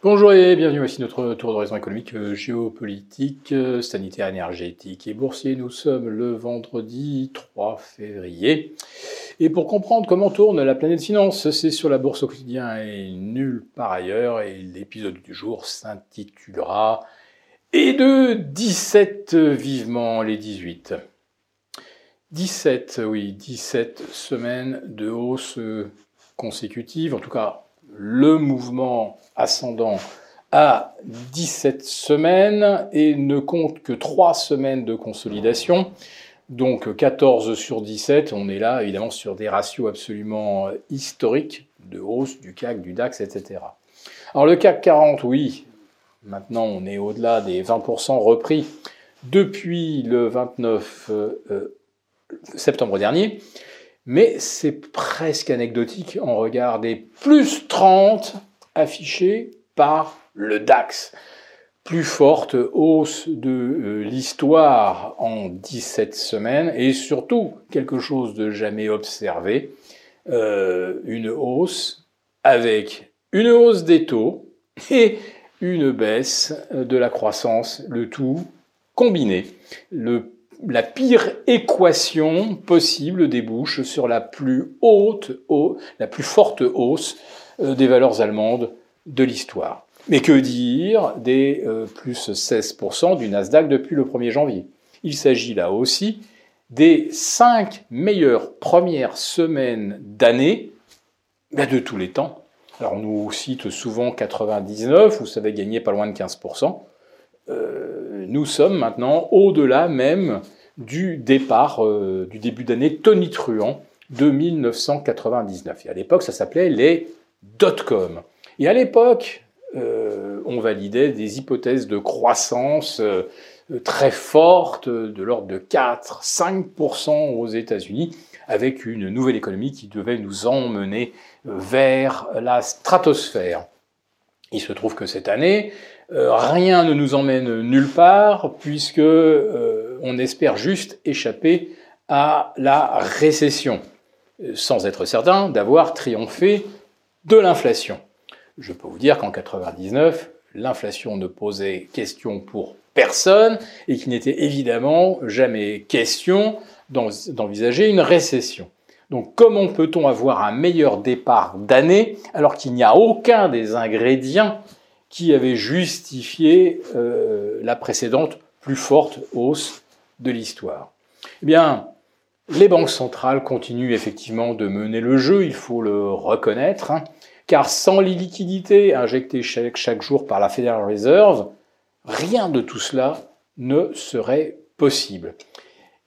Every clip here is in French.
Bonjour et bienvenue, voici notre tour d'horizon économique, euh, géopolitique, euh, sanitaire, énergétique et boursier. Nous sommes le vendredi 3 février. Et pour comprendre comment tourne la planète finance, c'est sur la bourse au quotidien et nulle part ailleurs. Et l'épisode du jour s'intitulera Et de 17 vivement les 18. 17, oui, 17 semaines de hausse consécutive, en tout cas le mouvement ascendant à 17 semaines et ne compte que 3 semaines de consolidation. Donc 14 sur 17, on est là évidemment sur des ratios absolument historiques de hausse du CAC, du DAX, etc. Alors le CAC 40, oui, maintenant on est au-delà des 20% repris depuis le 29 euh, septembre dernier mais c'est presque anecdotique en regard des plus 30 affichés par le DAX. Plus forte hausse de euh, l'histoire en 17 semaines et surtout quelque chose de jamais observé, euh, une hausse avec une hausse des taux et une baisse de la croissance, le tout combiné. La pire équation possible débouche sur la plus haute, la plus forte hausse euh, des valeurs allemandes de l'histoire. Mais que dire des euh, plus 16% du Nasdaq depuis le 1er janvier? Il s'agit là aussi des 5 meilleures premières semaines d'année ben, de tous les temps. Alors on nous cite souvent 99, vous savez gagner pas loin de 15% nous sommes maintenant au-delà même du départ, euh, du début d'année tonitruant de 1999. Et à l'époque, ça s'appelait les dot-com. Et à l'époque, euh, on validait des hypothèses de croissance euh, très fortes, de l'ordre de 4-5% aux États-Unis, avec une nouvelle économie qui devait nous emmener vers la stratosphère. Il se trouve que cette année, euh, rien ne nous emmène nulle part puisque euh, on espère juste échapper à la récession, euh, sans être certain d'avoir triomphé de l'inflation. Je peux vous dire qu'en 99, l'inflation ne posait question pour personne et qu'il n'était évidemment jamais question d'envisager une récession. Donc comment peut-on avoir un meilleur départ d'année alors qu'il n'y a aucun des ingrédients qui avait justifié euh, la précédente plus forte hausse de l'histoire? Eh bien, les banques centrales continuent effectivement de mener le jeu, il faut le reconnaître, hein, car sans les liquidités injectées chaque, chaque, jour par la Federal Reserve, rien de tout cela ne serait possible.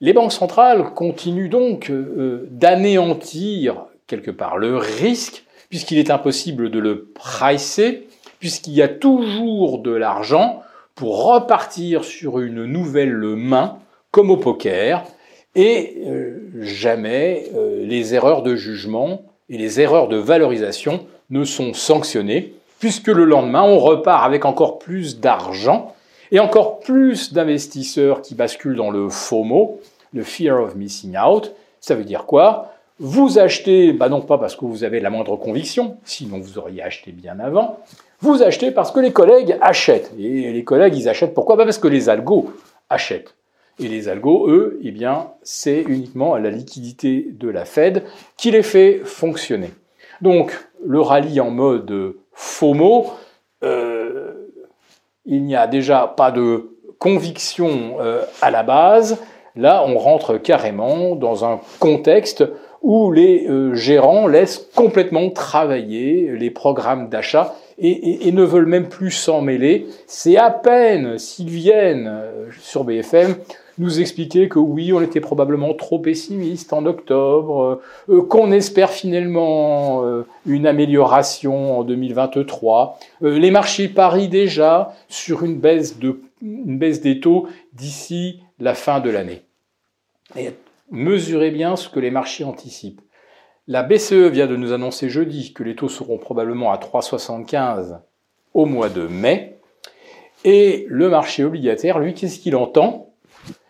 Les banques centrales continuent donc euh, d'anéantir quelque part le risque, puisqu'il est impossible de le pricer, puisqu'il y a toujours de l'argent pour repartir sur une nouvelle main, comme au poker, et euh, jamais euh, les erreurs de jugement et les erreurs de valorisation ne sont sanctionnées, puisque le lendemain, on repart avec encore plus d'argent et encore plus d'investisseurs qui basculent dans le FOMO, le Fear of Missing Out. Ça veut dire quoi? Vous achetez, bah non pas parce que vous avez la moindre conviction, sinon vous auriez acheté bien avant, vous achetez parce que les collègues achètent. Et les collègues, ils achètent pourquoi? Parce que les algos achètent. Et les algos, eux, eh bien, c'est uniquement la liquidité de la Fed qui les fait fonctionner. Donc, le rallye en mode FOMO, euh, il n'y a déjà pas de conviction euh, à la base. Là, on rentre carrément dans un contexte où les euh, gérants laissent complètement travailler les programmes d'achat et, ne veulent même plus s'en mêler. C'est à peine s'ils viennent euh, sur BFM nous expliquer que oui, on était probablement trop pessimiste en octobre, euh, qu'on espère finalement une amélioration en 2023. les marchés parient déjà sur une baisse des taux d'ici la fin de l'année. Et mesurez bien ce que les marchés anticipent. La BCE vient de nous annoncer jeudi que les taux seront probablement à 3,75 au mois de mai. Et le marché obligataire, lui, qu'est-ce qu'il entend?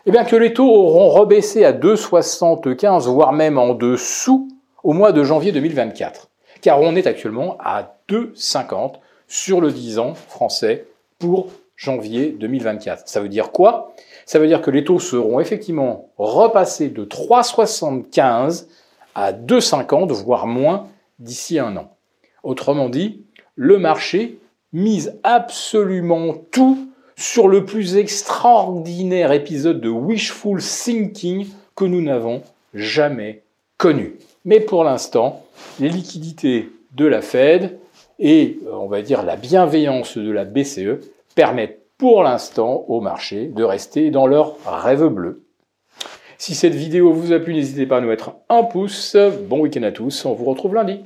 Eh bien que les taux auront rebaissé à 2,75, voire même en dessous, au mois de janvier 2024. Car on est actuellement à 2,50 sur le 10 ans français pour janvier 2024. Ça veut dire quoi? Ça veut dire que les taux seront effectivement repassés de 3,75 à 2,50, voire moins, d'ici un an. Autrement dit, le marché mise absolument tout sur le plus extraordinaire épisode de wishful thinking que nous n'avons jamais connu. Mais pour l'instant, les liquidités de la Fed et, euh, on va dire, la bienveillance de la BCE permettent pour l'instant au marché de rester dans leur rêve bleu. Si cette vidéo vous a plu, n'hésitez pas à nous mettre un pouce. Bon week-end à tous, on vous retrouve lundi.